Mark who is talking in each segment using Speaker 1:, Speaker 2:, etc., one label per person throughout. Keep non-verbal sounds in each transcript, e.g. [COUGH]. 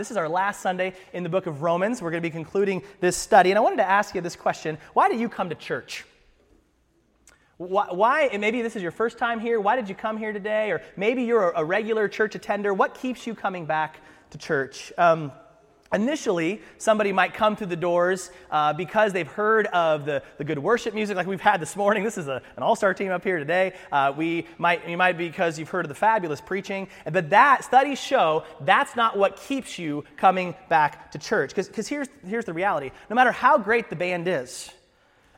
Speaker 1: This is our last Sunday in the book of Romans. We're going to be concluding this study. And I wanted to ask you this question Why do you come to church? Why, why, maybe this is your first time here. Why did you come here today? Or maybe you're a regular church attender. What keeps you coming back to church? Um, Initially, somebody might come through the doors uh, because they've heard of the, the good worship music like we've had this morning. This is a, an all star team up here today. Uh, we might, you might be because you've heard of the fabulous preaching. But that, studies show that's not what keeps you coming back to church. Because here's, here's the reality no matter how great the band is,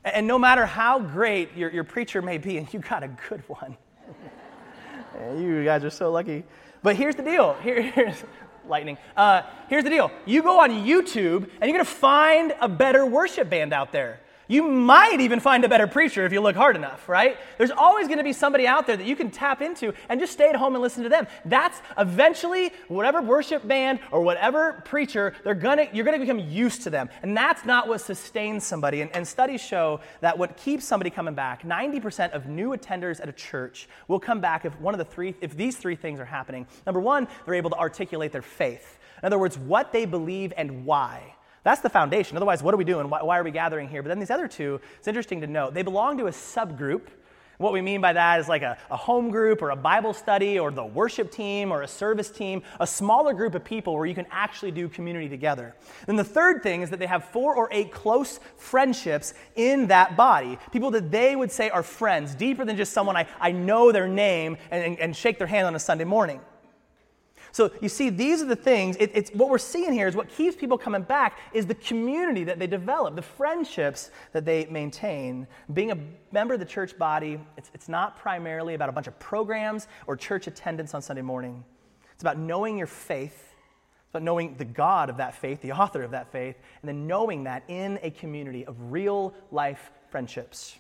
Speaker 1: and no matter how great your, your preacher may be, and [LAUGHS] you got a good one. [LAUGHS] you guys are so lucky. But here's the deal. Here, here's, lightning. Uh, here's the deal you go on YouTube and you're going to find a better worship band out there. You might even find a better preacher if you look hard enough, right? There's always going to be somebody out there that you can tap into and just stay at home and listen to them. That's eventually whatever worship band or whatever preacher, they're gonna, you're going to become used to them. And that's not what sustains somebody. And, and studies show that what keeps somebody coming back, 90% of new attenders at a church will come back if one of the three, if these three things are happening. Number one, they're able to articulate their faith. In other words, what they believe and why. That's the foundation. Otherwise, what are we doing? Why, why, are we gathering here? But then these other two, it's interesting to note, they belong to a subgroup. What we mean by that is like a, a home group or a Bible study or the worship team or a service team, a smaller group of people where you can actually do community together. Then the third thing is that they have four or eight close friendships in that body. People that they would say are friends, deeper than just someone I, I know their name and, and, and shake their hand on a Sunday morning. So you see, these are the things. It, it's what we're seeing here is what keeps people coming back is the community that they develop, the friendships that they maintain. Being a member of the church body, it's, it's not primarily about a bunch of programs or church attendance on Sunday morning. It's about knowing your faith. It's about knowing the God of that faith, the author of that faith, and then knowing that in a community of real life friendships.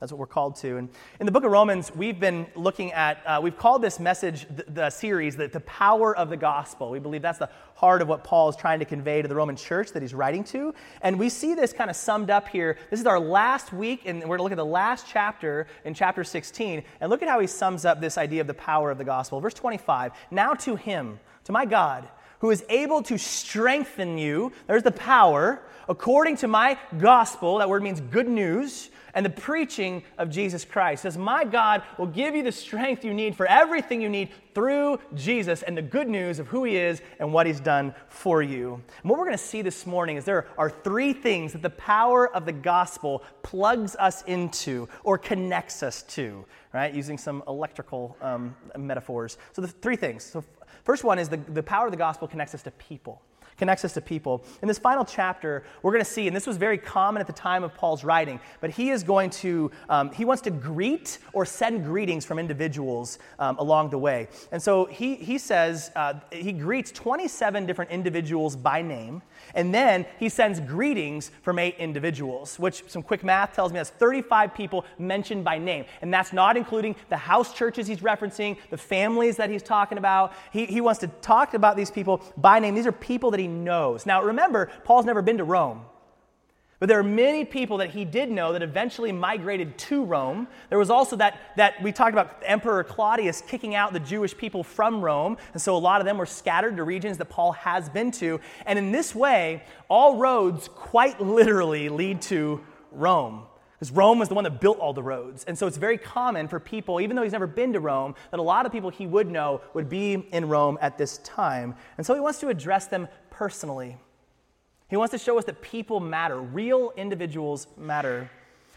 Speaker 1: That's what we're called to. And in the book of Romans, we've been looking at, uh, we've called this message, the, the series, the, the power of the gospel. We believe that's the heart of what Paul is trying to convey to the Roman church that he's writing to. And we see this kind of summed up here. This is our last week, and we're going to look at the last chapter in chapter 16. And look at how he sums up this idea of the power of the gospel. Verse 25 Now to him, to my God, who is able to strengthen you, there's the power, according to my gospel, that word means good news and the preaching of Jesus Christ. Says, My God will give you the strength you need for everything you need through Jesus and the good news of who He is and what He's done for you. And what we're going to see this morning is there are three things that the power of the gospel plugs us into or connects us to, right? Using some electrical um, metaphors. So, the three things. So, first one is the, the power of the gospel connects us to people connects us to people. In this final chapter, we're going to see, and this was very common at the time of Paul's writing, but he is going to, um, he wants to greet or send greetings from individuals um, along the way. And so he, he says, uh, he greets 27 different individuals by name, and then he sends greetings from eight individuals, which some quick math tells me that's 35 people mentioned by name. And that's not including the house churches he's referencing, the families that he's talking about. He, he wants to talk about these people by name. These are people that he knows. Now, remember, Paul's never been to Rome. But there are many people that he did know that eventually migrated to Rome. There was also that, that we talked about Emperor Claudius kicking out the Jewish people from Rome. And so a lot of them were scattered to regions that Paul has been to. And in this way, all roads quite literally lead to Rome. Because Rome was the one that built all the roads. And so it's very common for people, even though he's never been to Rome, that a lot of people he would know would be in Rome at this time. And so he wants to address them personally. He wants to show us that people matter, real individuals matter.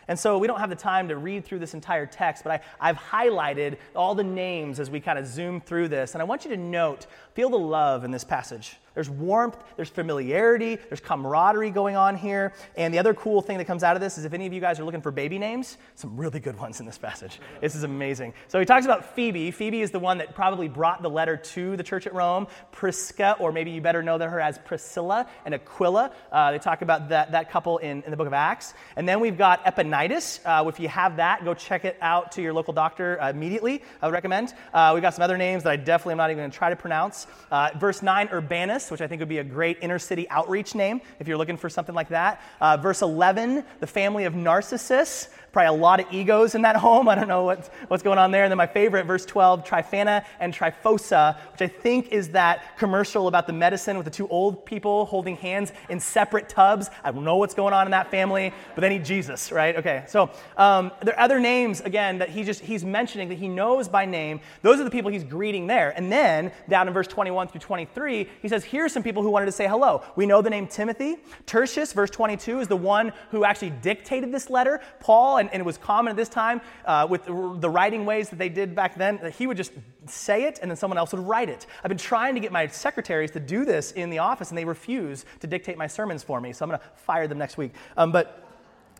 Speaker 1: And so we don't have the time to read through this entire text, but I, have highlighted all the names as we kind of zoom through this. And I want you to note, feel the love in this passage. There's warmth, there's familiarity, there's camaraderie going on here. And the other cool thing that comes out of this is if any of you guys are looking for baby names, some really good ones in this passage. This is amazing. So he talks about Phoebe. Phoebe is the one that probably brought the letter to the church at Rome. Prisca, or maybe you better know her as Priscilla and Aquila. Uh, they talk about that, that couple in, in the book of Acts. And then we've got Epaenetus. Uh, if you have that, go check it out to your local doctor uh, immediately, I would recommend. Uh, we've got some other names that I definitely am not even going to try to pronounce. Uh, verse 9, Urbanus which I think would be a great inner city outreach name if you're looking for something like that. Uh, verse 11, the family of Narcissus. Probably a lot of egos in that [LAUGHS] home. I don't know what's, what's going on there. And then my favorite, verse 12, Tryphena and Tryphosa, which I think is that commercial about the medicine with the two old people holding hands in separate tubs. I don't know what's going on in that family, but they need Jesus, right? Okay, so um, there are other names, again, that he just, he's mentioning that he knows by name. Those are the people he's greeting there. And then down in verse 21 through 23, he says, here's some people who wanted to say hello. We know the name Timothy. Tertius, verse 22, is the one who actually dictated this letter. Paul, and, and it was common at this time uh, with the writing ways that they did back then, that he would just say it and then someone else would write it. I've been trying to get my secretaries to do this in the office, and they refuse to dictate my sermons for me. So I'm going to fire them next week. Um, but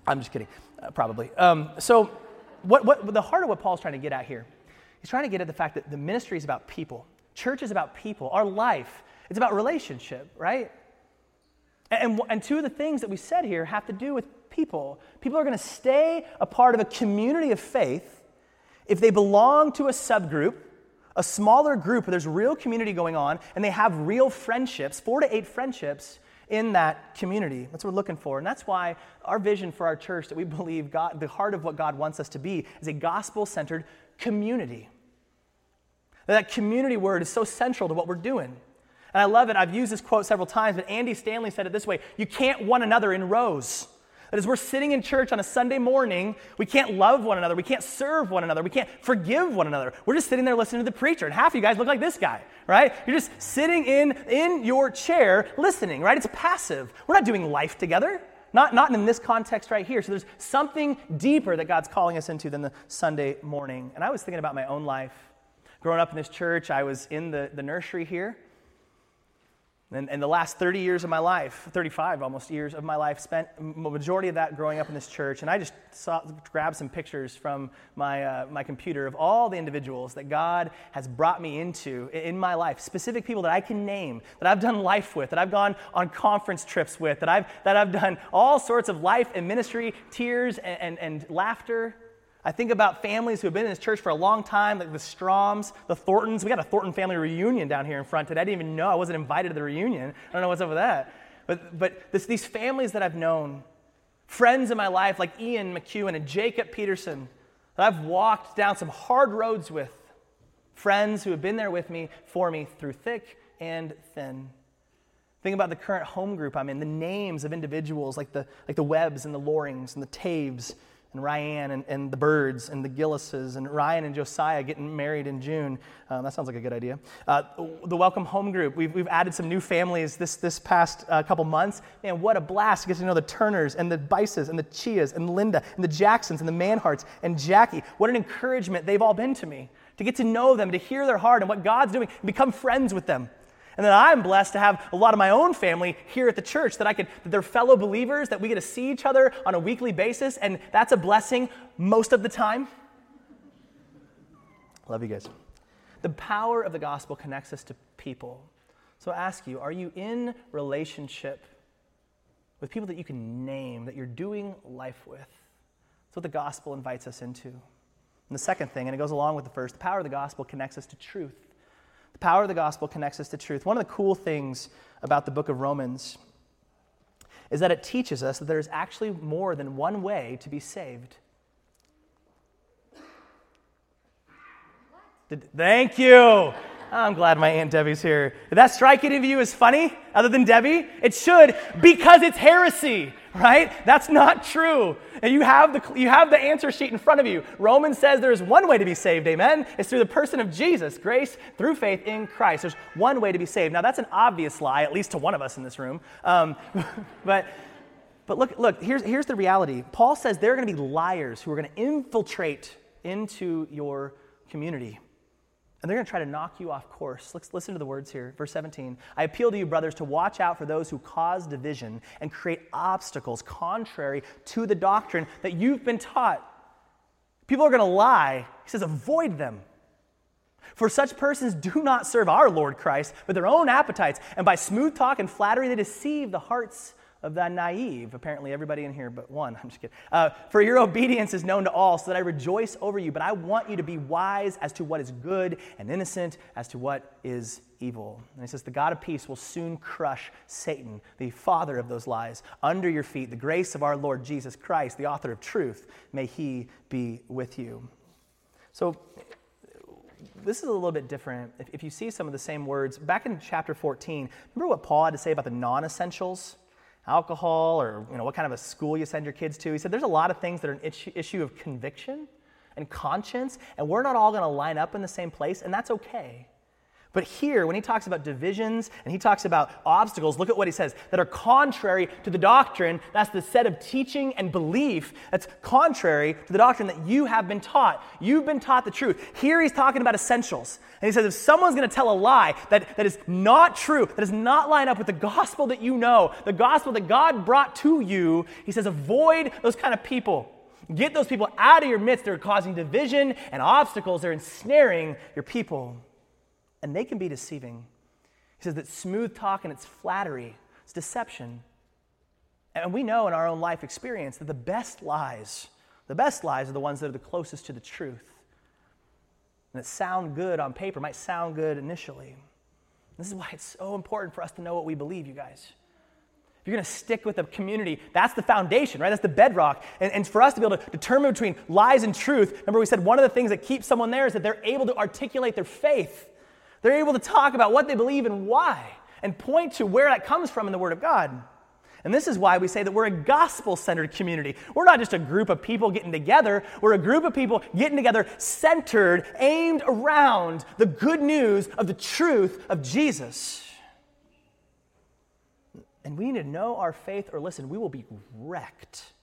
Speaker 1: I'm just kidding, uh, probably. Um, so, what, what, the heart of what Paul's trying to get at here, he's trying to get at the fact that the ministry is about people. Church is about people. Our life, it's about relationship, right? And, and two of the things that we said here have to do with people. People are going to stay a part of a community of faith if they belong to a subgroup, a smaller group where there's real community going on, and they have real friendships, four to eight friendships in that community. That's what we're looking for. And that's why our vision for our church that we [LAUGHS] believe God, the heart of what God wants us to be is a gospel centered community. That community word is so central to what we're doing. And I love it. I've used this quote several times, but Andy Stanley said it this way You can't one another in rows. That as we're sitting in church on a Sunday morning, we can't love one another. We can't serve one another. We can't forgive one another. We're just sitting there listening to the preacher. And half of you guys look like this guy, right? You're just sitting in, in your chair listening, right? It's passive. We're not doing life together. Not, not in this context right here. So there's something deeper that God's calling us into than the Sunday morning. And I was thinking about my own life. Growing up in this church, I was in the, the nursery here. And, and the last 30 years of my life, 35 almost years of my life, spent majority of that growing up in this church. And I just saw, grabbed some pictures from my, uh, my computer of all the individuals that God has brought me into in my life, specific people that I can name, that I've done life with, that I've gone on conference trips with, that I've, that I've done all sorts of life and ministry, tears and, and, and laughter I think about families who have been in this church for a long time, like the Stroms, the Thorntons. We got a Thornton family reunion down here in front today. I didn't even know. I wasn't invited to the reunion. I don't know what's up with that. But, but this, these families that I've known, friends in my life like Ian McEwen and Jacob Peterson, that I've walked down some hard roads with, friends who have been there with me, for me, through thick and thin. Think about the current home group I'm in, the names of individuals like the, like the Webbs and the Lorings and the Taves and Ryan and, and the Birds and the Gillises and Ryan and Josiah getting married in June. Um, that sounds like a good idea. Uh, the Welcome Home Group, we've, we've added some new families this, this past uh, couple months. Man, what a blast to get to know the Turners and the Bices and the Chias and Linda and the Jacksons and the Manharts and Jackie. What an encouragement they've all been to me to get to know them, to hear their heart and what God's doing, and become friends with them. And then I'm blessed to have a lot of my own family here at the church that I could, that they're fellow believers, that we get to see each other on a weekly basis, and that's a blessing most of the time. Love you guys. The power of the gospel connects us to people. So I ask you, are you in relationship with people that you can name, that you're doing life with? That's what the gospel invites us into. And the second thing, and it goes along with the first, the power of the gospel connects us to truth. The power of the gospel connects us to truth. One of the cool things about the book of Romans is that it teaches us that there's actually more than one way to be saved. Did, thank you. I'm glad my Aunt Debbie's here. Did that strike any of you as funny, other than Debbie? It should, because it's heresy right? That's not true. And you have the, you have the answer sheet in front of you. Romans says there's one way to be saved, amen? It's through the person of Jesus, grace through faith in Christ. There's one way to be saved. Now, that's an obvious lie, at least to one of us in this room. Um, [LAUGHS] but, but look, look here's, here's the reality. Paul says there are going to be liars who are going to infiltrate into your community and they're going to try to knock you off course. Let's listen to the words here. Verse 17 I appeal to you, brothers, to watch out for those who cause division and create obstacles contrary to the doctrine that you've been taught. People are going to lie. He says, avoid them. For such persons do not serve our Lord Christ, but their own appetites, and by smooth talk and flattery they deceive the hearts of the naive. Apparently, everybody in here but one. [LAUGHS] I'm just kidding. Uh, For your obedience is known to all, so that I rejoice over you. But I want you to be wise as to what is good and innocent as to what is evil. And he says, The God of peace will soon crush Satan, the father of those lies, under your feet. The grace of our Lord Jesus Christ, the author of truth, may he be with you. So, this is a little bit different. If, if you see some of the same words, back in chapter 14, remember what Paul had to say about the non essentials? Alcohol, or you know, what kind of a school you send your kids to. He said there's a lot of things that are an issue of conviction and conscience, and we're not all going to line up in the same place, and that's okay. But here, when he talks about divisions and he talks about obstacles, look at what he says that are contrary to the doctrine. That's the set of teaching and belief that's contrary to the doctrine that you have been taught. You've been taught the truth. Here he's talking about essentials. And he says if someone's going to tell a lie that, that is not true, that does not line up with the gospel that you know, the gospel that God brought to you, he says avoid those kind of people. Get those people out of your midst. They're causing division and obstacles, they're ensnaring your people and they can be deceiving. He says that smooth talk and it's flattery, it's deception. And we know in our own life experience that the best lies, the best lies are the ones that are the closest to the truth. And that sound good on paper, might sound good initially. This is why it's so important for us to know what we believe, you guys. If you're going to stick with the community, that's the foundation, right? That's the bedrock. And, and for us to be able to determine between lies and truth, remember we said one of the things that keeps someone there is that they're able to articulate their faith. They're able to talk about what they believe and why and point to where that comes from in the Word of God. And this is why we say that we're a gospel centered community. We're not just a group of people getting together, we're a group of people getting together centered, aimed around the good news of the truth of Jesus. And we need to know our faith, or listen, we will be wrecked.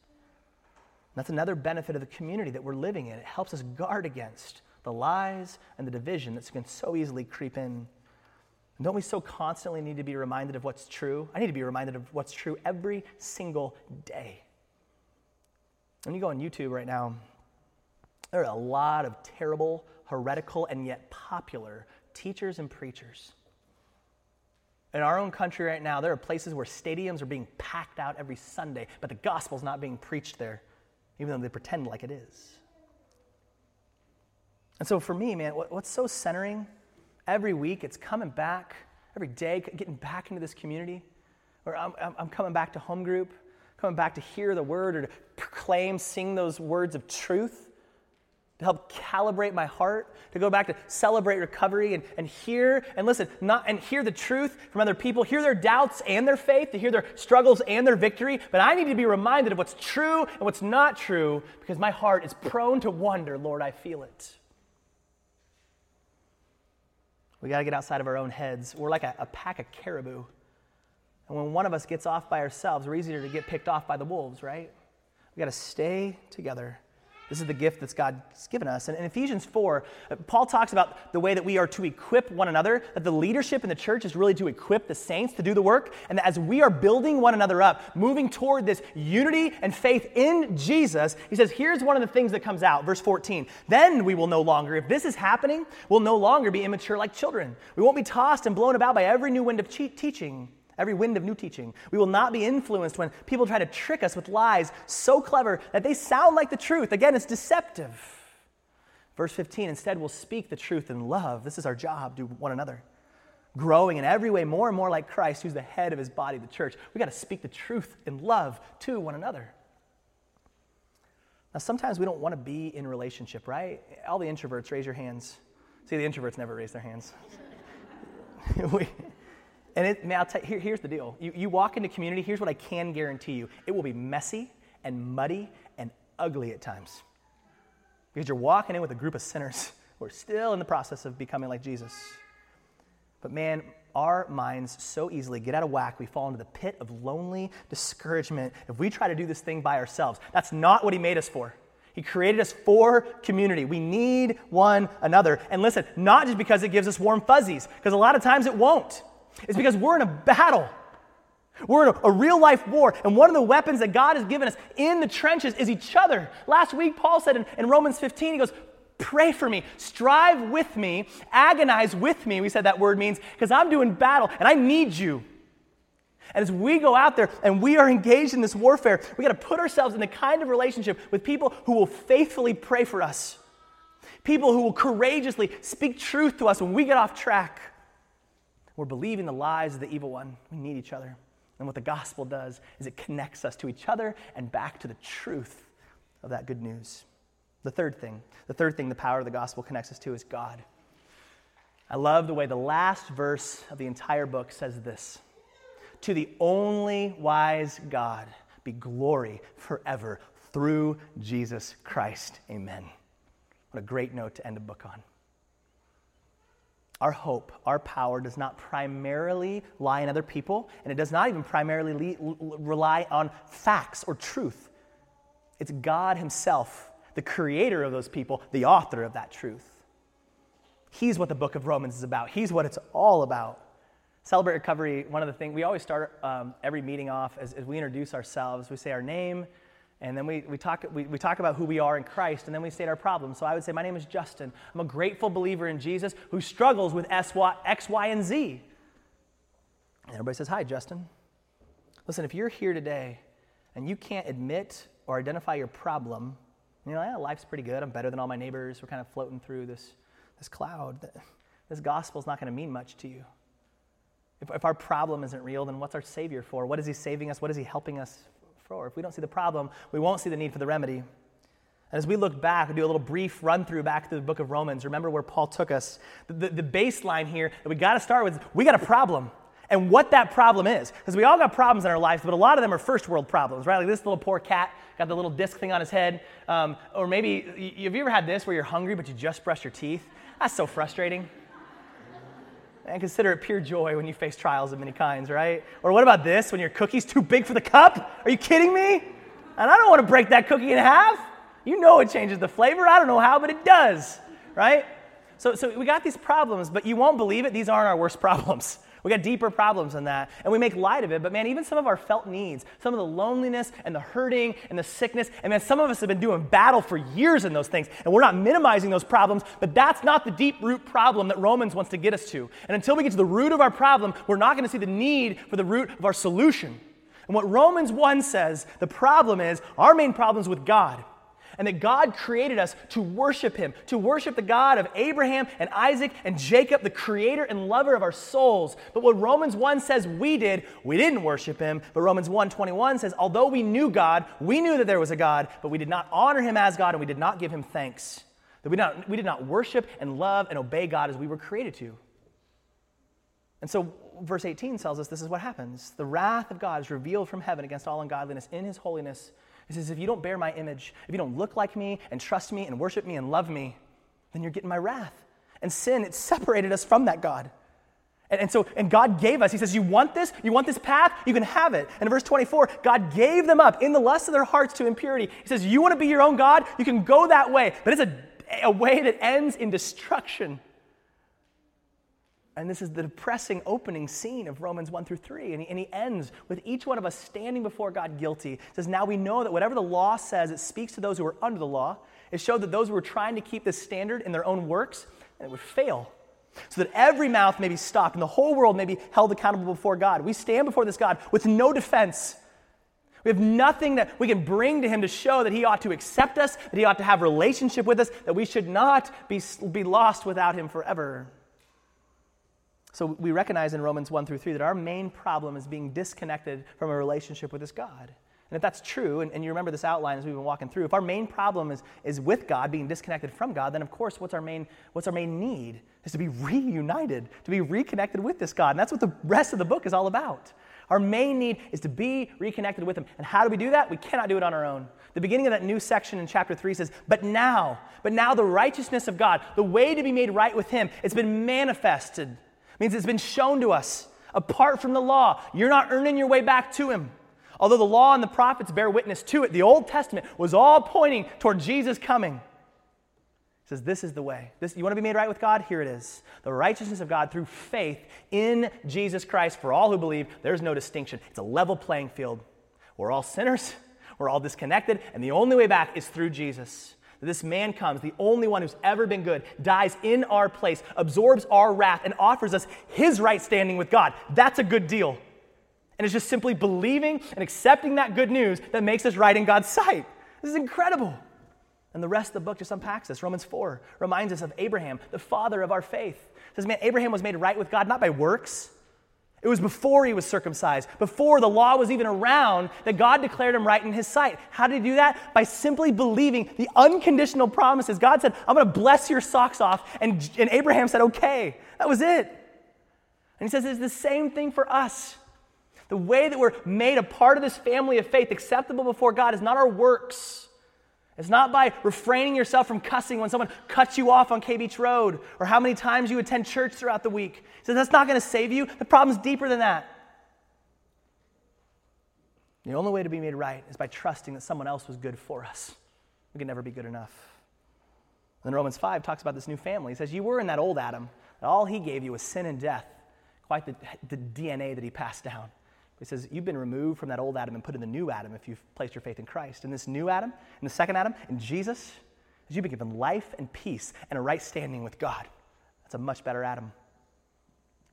Speaker 1: That's another benefit of the community that we're living in. It helps us guard against the lies and the division that can so easily creep in. Don't we so constantly need to be reminded of what's true? I need to be reminded of what's true every single day. When you go on YouTube right now, there are a lot of terrible, heretical, and yet popular teachers and preachers. In our own country right now, there are places where stadiums are being packed out every Sunday, but the gospel's not being preached there, even though they pretend like it is. And so for me, man, what, what's so centering every week, it's coming back, every day, getting back into this community. Or I'm, I'm coming back to home group, coming back to hear the word or to proclaim, sing those words of truth to help calibrate my heart, to go back to celebrate recovery and, and hear and listen, not and hear the truth from other people, hear their doubts and their faith, to hear their struggles and their victory. But I need to be reminded of what's true and what's not true because my heart is prone to wonder, Lord, I feel it. We got to get outside of our own heads. We're like a, a, pack of caribou. And when one of us gets off by ourselves, we're easier to get picked off by the wolves, right? We got to stay together. This is the gift that God's given us. And in Ephesians 4, uh, Paul talks about the way that we are to equip one another, that the leadership in the church is really to equip the saints to do the work, and that as we are building one another up, moving toward this unity and faith in Jesus, he says, here's one of the things that comes out, verse 14. Then we will no longer, if this is happening, we'll no longer be immature like children. We won't be tossed and blown about by every new wind of teaching every wind of new teaching. We will not be influenced when people try to trick us with lies so clever that they sound like the truth. Again, it's deceptive. Verse 15, instead, we'll speak the truth in love. This is our job to one another. Growing in every way more and more like Christ, who's the head of his body, the church. We got to speak the truth in love to one another. Now, sometimes we don't want to be in relationship, right? All the introverts, raise your hands. See, the introverts never raise their hands. [LAUGHS] we, and it, man, I'll tell you, here, here's the deal. You, you walk into community, here's what I can guarantee you it will be messy and muddy and ugly at times. Because you're walking in with a group of sinners [LAUGHS] who are still in the process of becoming like Jesus. But man, our minds so easily get out of whack. We fall into the pit of lonely discouragement if we try to do this thing by ourselves. That's not what He made us for. He created us for community. We need one another. And listen, not just because it gives us warm fuzzies, because a lot of times it won't. It's because we're in a battle. We're in a, a, real life war. And one of the weapons that God has given us in the trenches is each other. Last week, Paul said in, in Romans 15, he goes, Pray for me, strive with me, agonize with me. We said that word means because I'm doing battle and I need you. And as we go out there and we are engaged in this warfare, we got to put ourselves in the kind of relationship with people who will faithfully pray for us, people who will courageously speak truth to us when we get off track. We're believing the lies of the evil one. We need each other. And what the gospel does is it connects us to each other and back to the truth of that good news. The third thing, the third thing the power of the gospel connects us to is God. I love the way the last verse of the entire book says this To the only wise God be glory forever through Jesus Christ. Amen. What a great note to end a book on. Our hope, our power does not primarily lie in other people, and it does not even primarily le- rely on facts or truth. It's God Himself, the creator of those people, the author of that truth. He's what the book of Romans is about, He's what it's all about. Celebrate Recovery, one of the things, we always start um, every meeting off as, as we introduce ourselves. We say our name, and then we, we, talk, we, we talk about who we are in Christ, and then we state our problems. So I would say, My name is Justin. I'm a grateful believer in Jesus who struggles with S, y, X, Y, and Z. And everybody says, Hi, Justin. Listen, if you're here today and you can't admit or identify your problem, you know, yeah, life's pretty good. I'm better than all my neighbors. We're kind of floating through this, this cloud. This gospel's not going to mean much to you. If, if our problem isn't real, then what's our Savior for? What is He saving us? What is He helping us for. If we don't see the problem, we won't see the need for the remedy. And as we look back, we do a little brief run through back to the book of Romans. Remember where Paul took us. The, the, the baseline here that we got to start with we got a problem. And what that problem is. Because we all got problems in our lives, but a lot of them are first world problems, right? Like this little poor cat got the little disc thing on his head. Um, or maybe, have you ever had this where you're hungry, but you just brushed your teeth? That's so frustrating and consider it pure joy when you face trials of many kinds, right? Or what about this when your cookie's too big for the cup? Are you kidding me? And I don't want to break that cookie in half. You know it changes the flavor. I don't know how, but it does, right? So, so we got these problems, but you won't believe it. These aren't our worst [LAUGHS] problems. We got deeper problems than that, and we make light of it. But man, even some of our felt needs, some of the loneliness and the hurting and the sickness, and man, some of us have been doing battle for years in those things, and we're not minimizing those problems, but that's not the deep root problem that Romans wants to get us to. And until we get to the root of our problem, we're not going to see the need for the root of our solution. And what Romans 1 says, the problem is our main problem is with God and that God created us to worship Him, to worship the God of Abraham and Isaac and Jacob, the creator and lover of our souls. But what Romans 1 says we did, we didn't worship Him. But Romans 1 21 says, although we knew God, we knew that there was a God, but we did not honor Him as God and we did not give Him thanks. That we, not, we did not worship and love and obey God as we were created to. And so, verse 18 tells us this is what happens. The wrath of God is revealed from heaven against all ungodliness in his holiness he says, if you don't bear my image, if you don't look like me and trust me and worship me and love me, then you're getting my wrath. And sin, it separated us from that God. And, and, so, and God gave us, He says, You want this? You want this path? You can have it. And in verse 24, God gave them up in the lust of their hearts to impurity. He says, You want to be your own God? You can go that way. But it's a, a way that ends in destruction. And this is the depressing opening scene of Romans 1 through 3. And he, and he, ends with each one of us standing before God guilty. It says, Now we know that whatever the law says, it speaks to those who are under the law. It showed that those who were trying to keep this standard in their own works, and it would fail. So that every mouth may be stopped and the whole world may be held accountable before God. We stand before this God with no defense. We have nothing that we can bring to him to show that he ought to accept us, that he ought to have relationship with us, that we should not be, be lost without him forever. So we recognize in Romans 1 through 3 that our main problem is being disconnected from a relationship with this God. And if that's true, and, and, you remember this outline as we've been walking through, if our main problem is, is with God, being disconnected from God, then of course, what's our, main, what's our main need? Is to be reunited, to be reconnected with this God. And that's what the rest of the book is all about. Our main need is to be reconnected with Him. And how do we do that? We cannot do it on our own. The beginning of that new section in chapter 3 says, But now, but now the righteousness of God, the way to be made right with Him, it's been manifested means it's been shown to us. Apart from the law, you're not earning your way back to Him. Although the law and the prophets bear witness to it, the Old Testament was all pointing toward Jesus coming. He says, This is the way. This, you want to be made right with God? Here it is. The righteousness of God through faith in Jesus Christ for all who believe. There's no distinction, it's a level playing field. We're all sinners, [LAUGHS] we're all disconnected, and the only way back is through Jesus this man comes, the only one who's ever been good, dies in our place, absorbs our wrath, and offers us his right standing with God. That's a good deal. And it's just simply believing and accepting that good news that makes us right in God's sight. This is incredible. And the rest of the book just unpacks this. Romans 4 reminds us of Abraham, the father of our faith. It says, man, Abraham was made right with God not by works, It was before he was circumcised, before the law was even around, that God declared him right in his sight. How did he do that? By simply believing the unconditional promises. God said, I'm going to bless your socks off. And, and Abraham said, okay. That was it. And he says it's the same thing for us. The way that we're made a part of this family of faith, acceptable before God, is not our works. It's not by refraining yourself from cussing when someone cuts you off on K Beach Road or how many times you attend church throughout the week. He says that's not going to save you. The problem's deeper than that. The only way to be made right is by trusting that someone else was good for us. We can never be good enough. And Then Romans 5 talks about this new family. He says, You were in that old Adam, all he gave you was sin and death, quite the, the DNA that he passed down. He says, You've been removed from that old Adam and put in the new Adam if you've placed your faith in Christ. In this new Adam, in the second Adam, in Jesus, you've been given life and peace and a right standing with God. That's a much better Adam.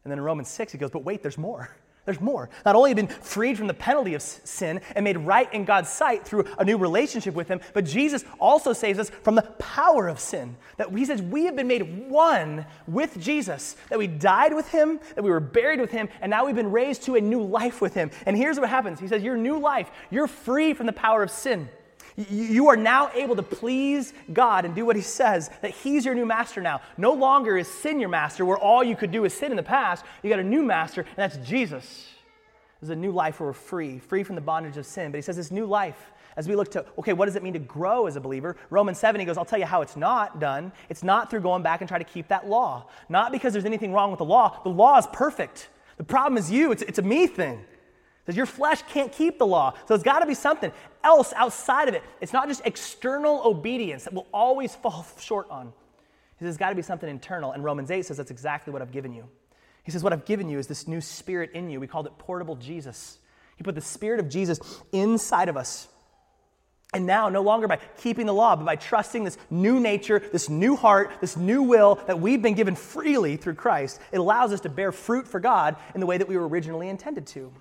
Speaker 1: And then in Romans 6, he goes, But wait, there's more. [LAUGHS] There's more. Not only have been freed from the penalty of sin and made right in God's sight through a new relationship with Him, but Jesus also saves us from the power of sin. That He says we have been made one with Jesus, that we died with Him, that we were buried with Him, and now we've been raised to a new life with Him. And here's what happens He says, Your new life, you're free from the power of sin. You are now able to please God and do what He says, that He's your new master now. No longer is sin your master, where all you could do is sin in the past. You got a new master, and that's Jesus. This is a new life where we're free, free from the bondage of sin. But He says this new life, as we look to, okay, what does it mean to grow as a believer? Romans 7, he goes, I'll tell you how it's not done. It's not through going back and trying to keep that law. Not because there's anything wrong with the law. The law is perfect. The problem is you, it's, it's a me thing. Because your flesh can't keep the law. So there's got to be something else outside of it. It's not just external obedience that will always fall [LAUGHS] short on. He says, there's got to be something internal. And Romans 8 says, that's exactly what I've given you. He says, what I've given you is this new spirit in you. We called it portable Jesus. He put the spirit of Jesus inside of us. And now, no longer by keeping the law, but by trusting this new nature, this new heart, this new will that we've been given freely through Christ, it allows us to bear fruit for God in the way that we were originally intended to.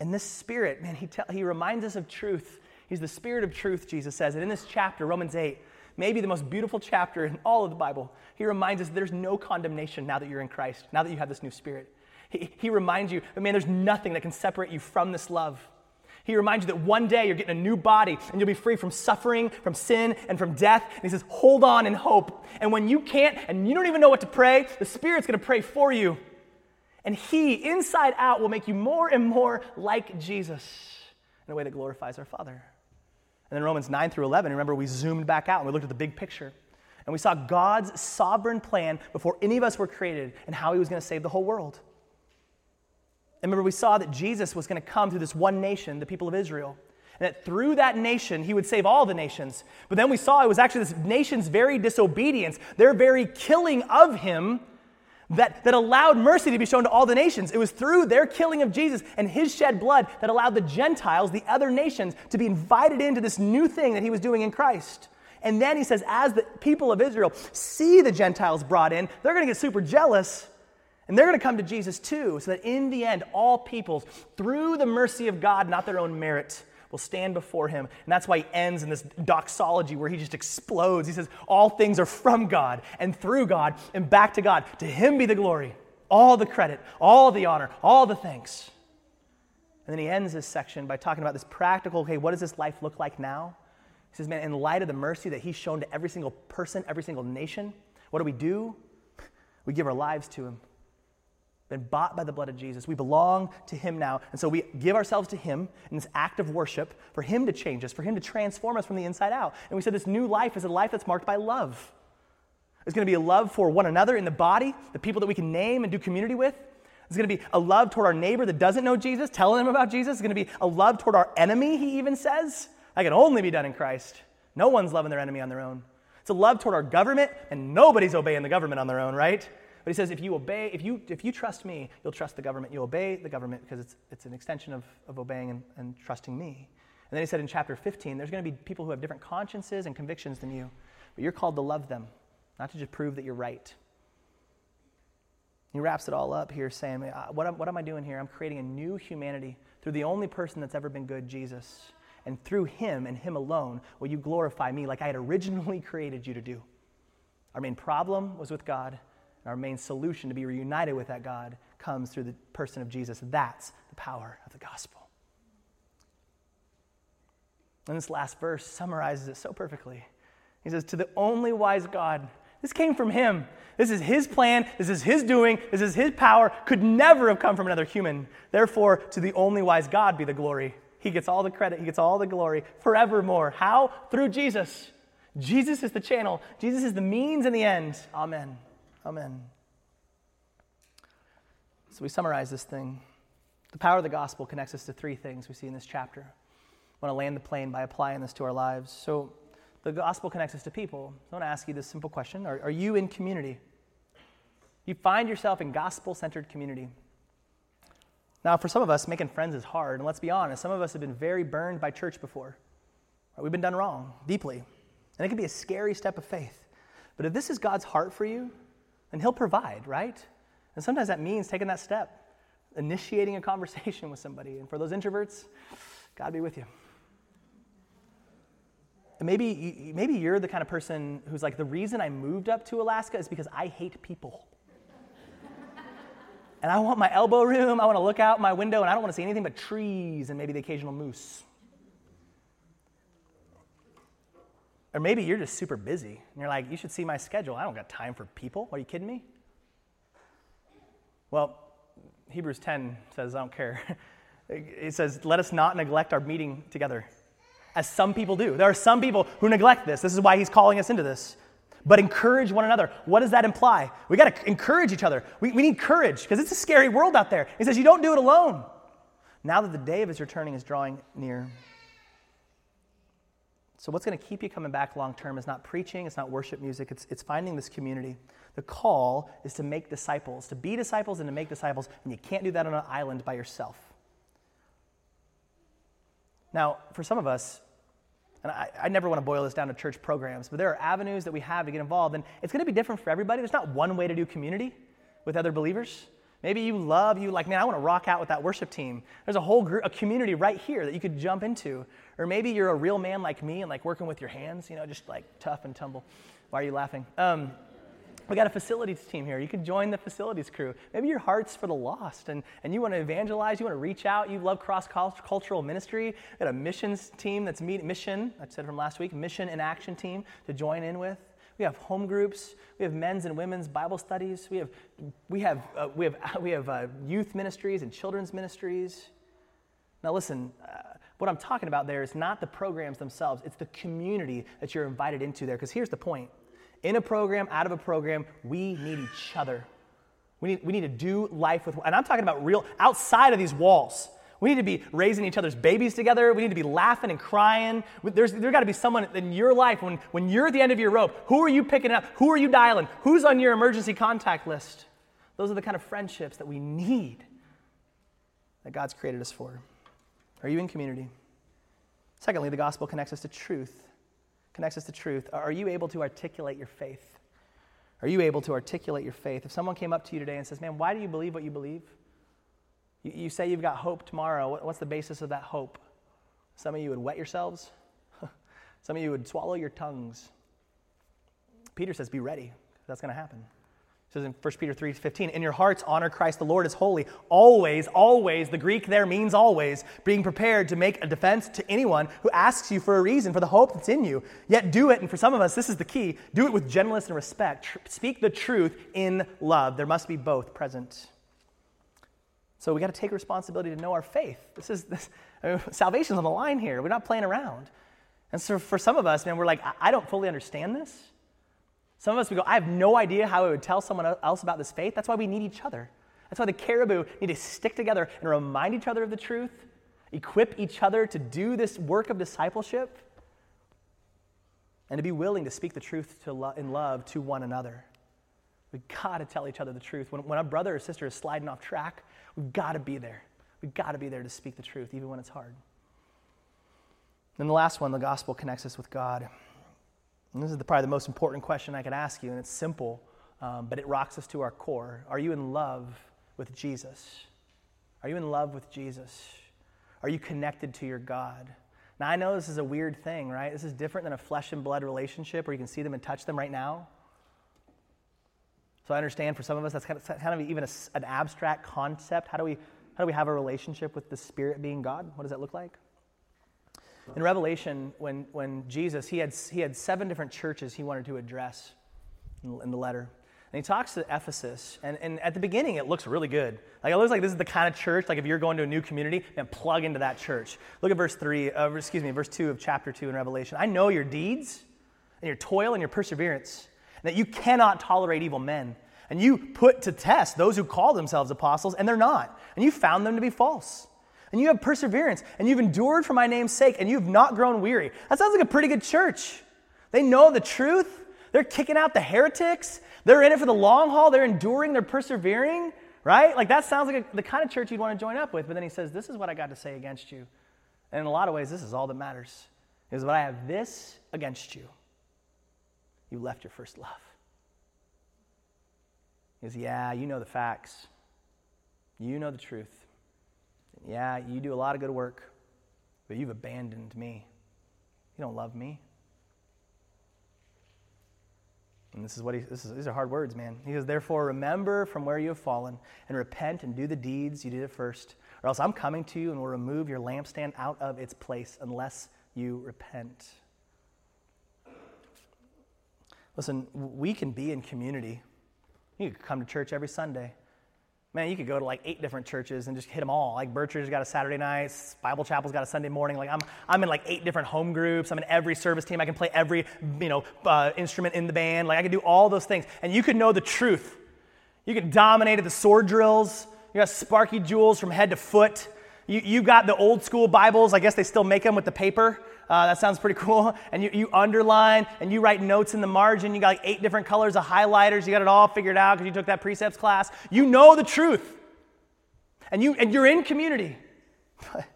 Speaker 1: And this Spirit, man, he, tell, he reminds us of truth. He's the Spirit of truth, Jesus says. And in this chapter, Romans 8, maybe the most beautiful chapter in all of the Bible, he reminds us there's no condemnation now that you're in Christ, now that you have this new Spirit. He, he reminds you man, there's nothing that can separate you from this love. He reminds you that one day you're getting a new body and you'll be free from suffering, from sin, and from death. And he says, hold on in hope. And when you can't and you don't even know what to pray, the Spirit's going to pray for you. And He, inside out, will make you more and more like Jesus in a way that glorifies our Father. And then Romans 9 through 11, remember we zoomed back out and we looked at the big picture. And we saw God's sovereign plan before any of us were created and how He was going to save the whole world. And remember, we saw that Jesus was going to come through this one nation, the people of Israel. And that through that nation, he would save all the nations. But then we saw it was actually this nation's very disobedience, their very killing of him, that, that allowed mercy to be shown to all the nations. It was through their killing of Jesus and his shed blood that allowed the Gentiles, the other nations, to be invited into this new thing that he was doing in Christ. And then he says, as the people of Israel see the Gentiles brought in, they're going to get super jealous and they're going to come to Jesus too, so that in the end, all peoples, through the mercy of God, not their own merit, will stand before him. And that's why he ends in this doxology where he just explodes. He says, All things are from God and through God and back to God. To him be the glory, all the credit, all the honor, all the thanks. And then he ends this section by talking about this practical okay, what does this life look like now? He says, Man, in light of the mercy that he's shown to every single person, every single nation, what do we do? We give our lives to him been bought by the blood of Jesus. We belong to Him now. And so we give ourselves to Him in this act of worship for Him to change us, for Him to transform us from the inside out. And we said this new life is a life that's marked by love. It's going to be a love for one another in the body, the people that we can name and do community with. It's going to be a love toward our neighbor that doesn't know Jesus, telling them about Jesus. It's going to be a love toward our enemy, he even says. That can only be done in Christ. No one's loving their enemy on their own. It's a love toward our government, and nobody's obeying the government on their own, right? But he says, if you obey, if you, if you trust me, you'll trust the government. You'll obey the government because it's, it's an extension of, of obeying and, and trusting me. And then he said in chapter 15, there's going to be people who have different consciences and convictions than you, but you're called to love them, not to just prove that you're right. He wraps it all up here saying, uh, what am, what am I doing here? I'm creating a new humanity through the only person that's ever been good, Jesus. And through him and him alone will you glorify me like I had originally [LAUGHS] created you to do. Our main problem was with God our main solution to be reunited with that God comes through the person of Jesus. That's the power of the gospel. And this last verse summarizes it so perfectly. He says, To the only wise God, this came from him. This is his plan. This is his doing. This is his power. Could never have come from another human. Therefore, to the only wise God be the glory. He gets all the credit. He gets all the glory forevermore. How? Through Jesus. Jesus is the channel. Jesus is the means and the end. Amen. Amen. So we summarize this thing. The power of the gospel connects us to three things we see in this chapter. I want to land the plane by applying this to our lives. So the gospel connects us to people. So I want to ask you this simple question Are, are you in community? You find yourself in gospel centered community. Now, for some of us, making friends is hard. And let's be honest, some of us have been very burned by church before. We've been done wrong, deeply. And it can be a scary step of faith. But if this is God's heart for you, then He'll provide, right? And sometimes that means taking that step, initiating a conversation [LAUGHS] with somebody. And for those introverts, God be with you maybe, maybe you're the kind of person who's like, the reason I moved up to Alaska is because I hate people. [LAUGHS] and I want my elbow room, I want to look out my window, and I don't want to see anything but trees and maybe the occasional moose. Or maybe you're just super busy and you're like, you should see my schedule. I don't got time for people. Are you kidding me? Well, Hebrews 10 says, I don't care. [LAUGHS] It says, let us not neglect our meeting together as some people do. There are some people who neglect this. This is why he's calling us into this. But encourage one another. What does that imply? We got to encourage each other. We, we need courage because it's a scary world out there. He says, You don't do it alone. Now that the day of his returning is drawing near. So, what's going to keep you coming back long term is not preaching, it's not worship music, it's, it's finding this community. The call is to make disciples, to be disciples and to make disciples, and you can't do that on an island by yourself. Now, for some of us, and I, I, never want to boil this down to church programs, but there are avenues that we have to get involved, and it's going to be different for everybody. There's not one way to do community with other believers. Maybe you love, you like, man, I want to rock out with that worship team. There's a whole group, a community right here that you could jump into. Or maybe you're a real man like me and like working with your hands, you know, just like tough and tumble. Why are you laughing? Um, we got a facilities team here. You could join the facilities crew. Maybe your heart's for the lost and, and you want to evangelize, you want to reach out, you love cross cultural ministry. We got a missions team that's meet, mission, I said from last week, mission and action team to join in with. We have home groups. We have men's and women's Bible studies. We have, we have, uh, we have, [LAUGHS] we have uh, youth ministries and children's ministries. Now, listen, uh, what I'm talking about there is not the programs themselves, it's the community that you're invited into there. Because here's the point in a program, out of a program, we need each other. We need, we need to do life with, and I'm talking about real, outside of these walls. We need to be raising each other's babies together. We need to be laughing and crying. There's there got to be someone in your life when, when you're at the end of your rope. Who are you picking up? Who are you dialing? Who's on your emergency contact list? Those are the kind of friendships that we need that God's created us for. Are you in community? Secondly, the gospel connects us to truth connects us to truth. Are you able to articulate your faith? Are you able to articulate your faith? If someone came up to you today and says, Man, why do you believe what you believe? You, say you've got hope tomorrow. what's the basis of that hope? Some of you would wet yourselves, [LAUGHS] some of you would swallow your tongues. Peter says, Be ready. That's going to happen He says in 1 Peter 3:15, "In your hearts honor Christ the Lord as holy, always, always, the Greek there means always, being prepared to make a defense to anyone who asks you for a reason for the hope that's in you. Yet do it, and for some of us this is the key, do it with gentleness and respect. Tr- speak the truth in love. There must be both present." So we got to take responsibility to know our faith. This is this, I mean, [LAUGHS] salvation's on the line here. We're not playing around. And so for some of us, man, we're like, I don't fully understand this. Some of us, we go, I have no idea how I would tell someone else about this faith. That's why we need each other. That's why the caribou need to stick together and remind each other of the truth, equip each other to do this work of discipleship, and to be willing to speak the truth lo- in love to one another. We've got to tell each other the truth. When, when a brother or sister is sliding off track, we've got to be there. We've got to be there to speak the truth, even when it's hard. And the last one, the gospel connects us with God. And this is the, probably the most important question I could ask you, and it's simple, um, but it rocks us to our core. Are you in love with Jesus? Are you in love with Jesus? Are you connected to your God? Now, I know this is a weird thing, right? This is different than a flesh and blood relationship where you can see them and touch them right now. So I understand for some of us that's kind of, kind of even a, an abstract concept. How do, we, how do we have a relationship with the Spirit being God? What does that look like? In Revelation, when, when Jesus, he had, he had seven different churches he wanted to address in, in the letter. And he talks to Ephesus, and, and at the beginning, it looks really good. Like, it looks like this is the kind of church, like if you're going to a new community, then plug into that church. Look at verse 3, uh, excuse me, verse 2 of chapter 2 in Revelation. I know your deeds, and your toil, and your perseverance, that you cannot tolerate evil men. And you put to test those who call themselves apostles, and they're not. And you found them to be false. And you have perseverance, and you've endured for my name's sake, and you've not grown weary. That sounds like a pretty good church. They know the truth, they're kicking out the heretics. They're in it for the long haul. They're enduring. They're persevering, right? Like that sounds like a, the kind of church you'd want to join up with. But then he says, This is what I got to say against you. And in a lot of ways, this is all that matters. Is what I have this against you. You left your first love. He goes, Yeah, you know the facts. You know the truth. Yeah, you do a lot of good work, but you've abandoned me. You don't love me. And this is what he, this is, these are hard words, man. He says, Therefore, remember from where you have fallen and repent and do the deeds you did at first, or else I'm coming to you and will remove your lampstand out of its place unless you repent. Listen, we can be in community. You could come to church every Sunday. Man, you could go to like eight different churches and just hit them all. Like Berkshires got a Saturday night, Bible Chapel's got a Sunday morning. Like I'm, I'm in like eight different home groups. I'm in every service team. I can play every, you know, uh, instrument in the band. Like I can do all those things. And you could know the truth. You could dominate at the sword drills. You got sparky jewels from head to foot. You, you got the old school Bibles. I guess they still make them with the paper. Uh, that sounds pretty [LAUGHS] cool. And you, you underline and you write notes in the margin. You got like eight different colors of highlighters. You got it all figured out because you took that precepts class. You know the truth. And, you, and you're in community. [LAUGHS] but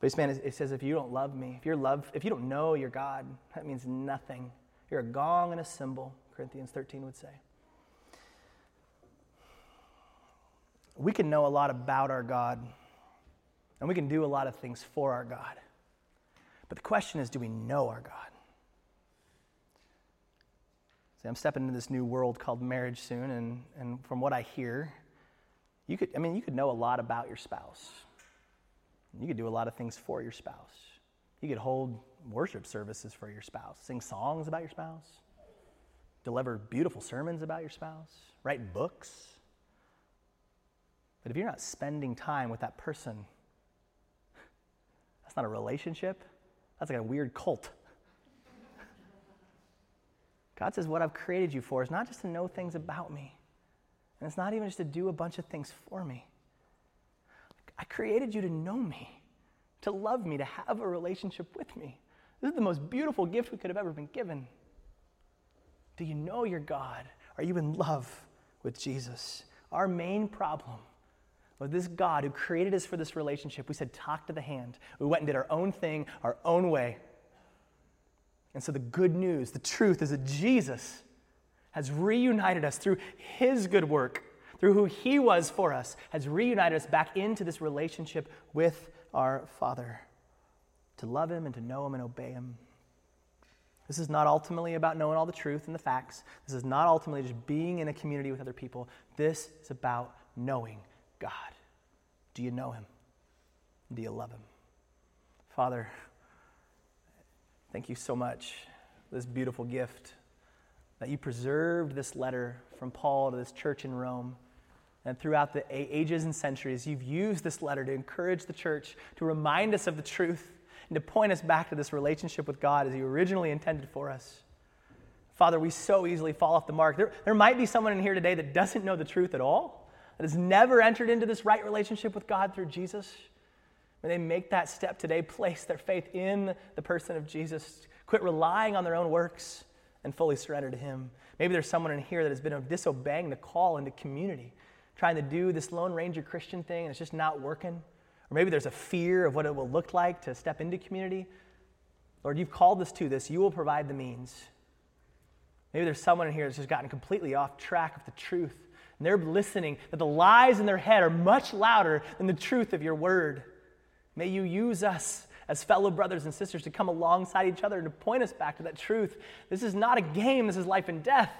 Speaker 1: this man, it says, if you don't love me, if, you're love, if you don't know your God, that means nothing. You're a gong and a cymbal, Corinthians 13 would say. We can know a lot about our God and we can do a lot of things for our God. But the question is do we know our God? See, I'm stepping into this new world called marriage soon, and, and from what I hear, you could, I mean, you could know a lot about your spouse. You could do a lot of things for your spouse. You could hold worship services for your spouse, sing songs about your spouse, deliver beautiful sermons about your spouse, write books. But if you're not spending time with that person, that's not a relationship. That's like a weird cult. God says, What I've created you for is not just to know things about me, and it's not even just to do a bunch of things for me. I created you to know me, to love me, to have a relationship with me. This is the most beautiful gift we could have ever been given. Do you know your God? Are you in love with Jesus? Our main problem with this God who created us for this relationship, we said, talk to the hand. We went and did our own thing, our own way. And so the good news, the truth is that Jesus has reunited us through his good work, through who he was for us, has reunited us back into this relationship with our Father to love him and to know him and obey him. This is not ultimately about knowing all the truth and the facts. This is not ultimately just being in a community with other people. This is about knowing God? Do you know him? Do you love him? Father, thank you so much for this beautiful gift that you preserved this letter from Paul to this church in Rome. And throughout the ages and centuries, you've used this letter to encourage the church, to remind us of the truth, and to point us back to this relationship with God as you originally intended for us. Father, we so easily fall off the mark. There, there might be someone in here today that doesn't know the truth at all that has never entered into this right relationship with God through Jesus, may they make that step today, place their faith in the person of Jesus, quit relying on their own works, and fully surrender to Him. Maybe there's someone in here that has been disobeying the call into community, trying to do this Lone Ranger Christian thing, and it's just not working. Or maybe there's a fear of what it will look like to step into community. Lord, you've called us to this. You will provide the means. Maybe there's someone in here that's just gotten completely off track of the truth and they're listening, that the lies in their head are much louder than the truth of your word. May you use us as fellow brothers and sisters to come alongside each other and to point us back to that truth. This is not a game, this is life and death.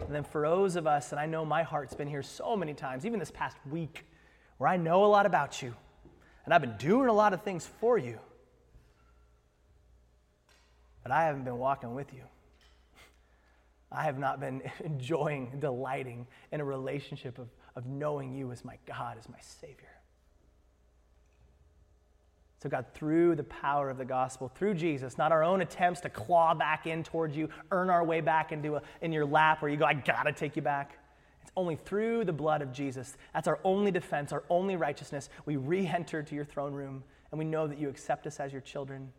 Speaker 1: And then for those of us, and I know my heart's been here so many times, even this past week, where I know a lot about you, and I've been doing a lot of things for you, but I haven't been walking with you. I have not been [LAUGHS] enjoying, delighting in a relationship of, of knowing you as my God, as my Savior. So, God, through the power of the gospel, through Jesus, not our own attempts to claw back in towards you, earn our way back into a, in your lap where you go, I gotta take you back. It's only through the blood of Jesus. That's our only defense, our only righteousness. We re enter to your throne room and we know that you accept us as your children.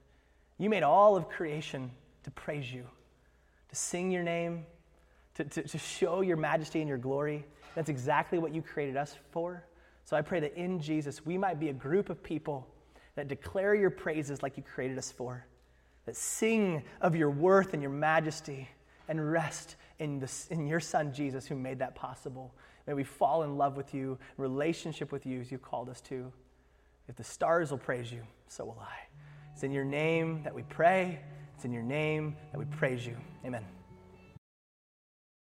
Speaker 1: You made all of creation to praise you, to sing your name, to, to, to show your majesty and your glory. That's exactly what you created us for. So I pray that in Jesus, we might be a group of people that declare your praises like you created us for, that sing of your worth and your majesty, and rest in, the, in your Son Jesus who made that possible. May we fall in love with you, relationship with you as you called us to. If the stars will praise you, so will I. It's in your name that we pray. It's in your name that we praise you. Amen.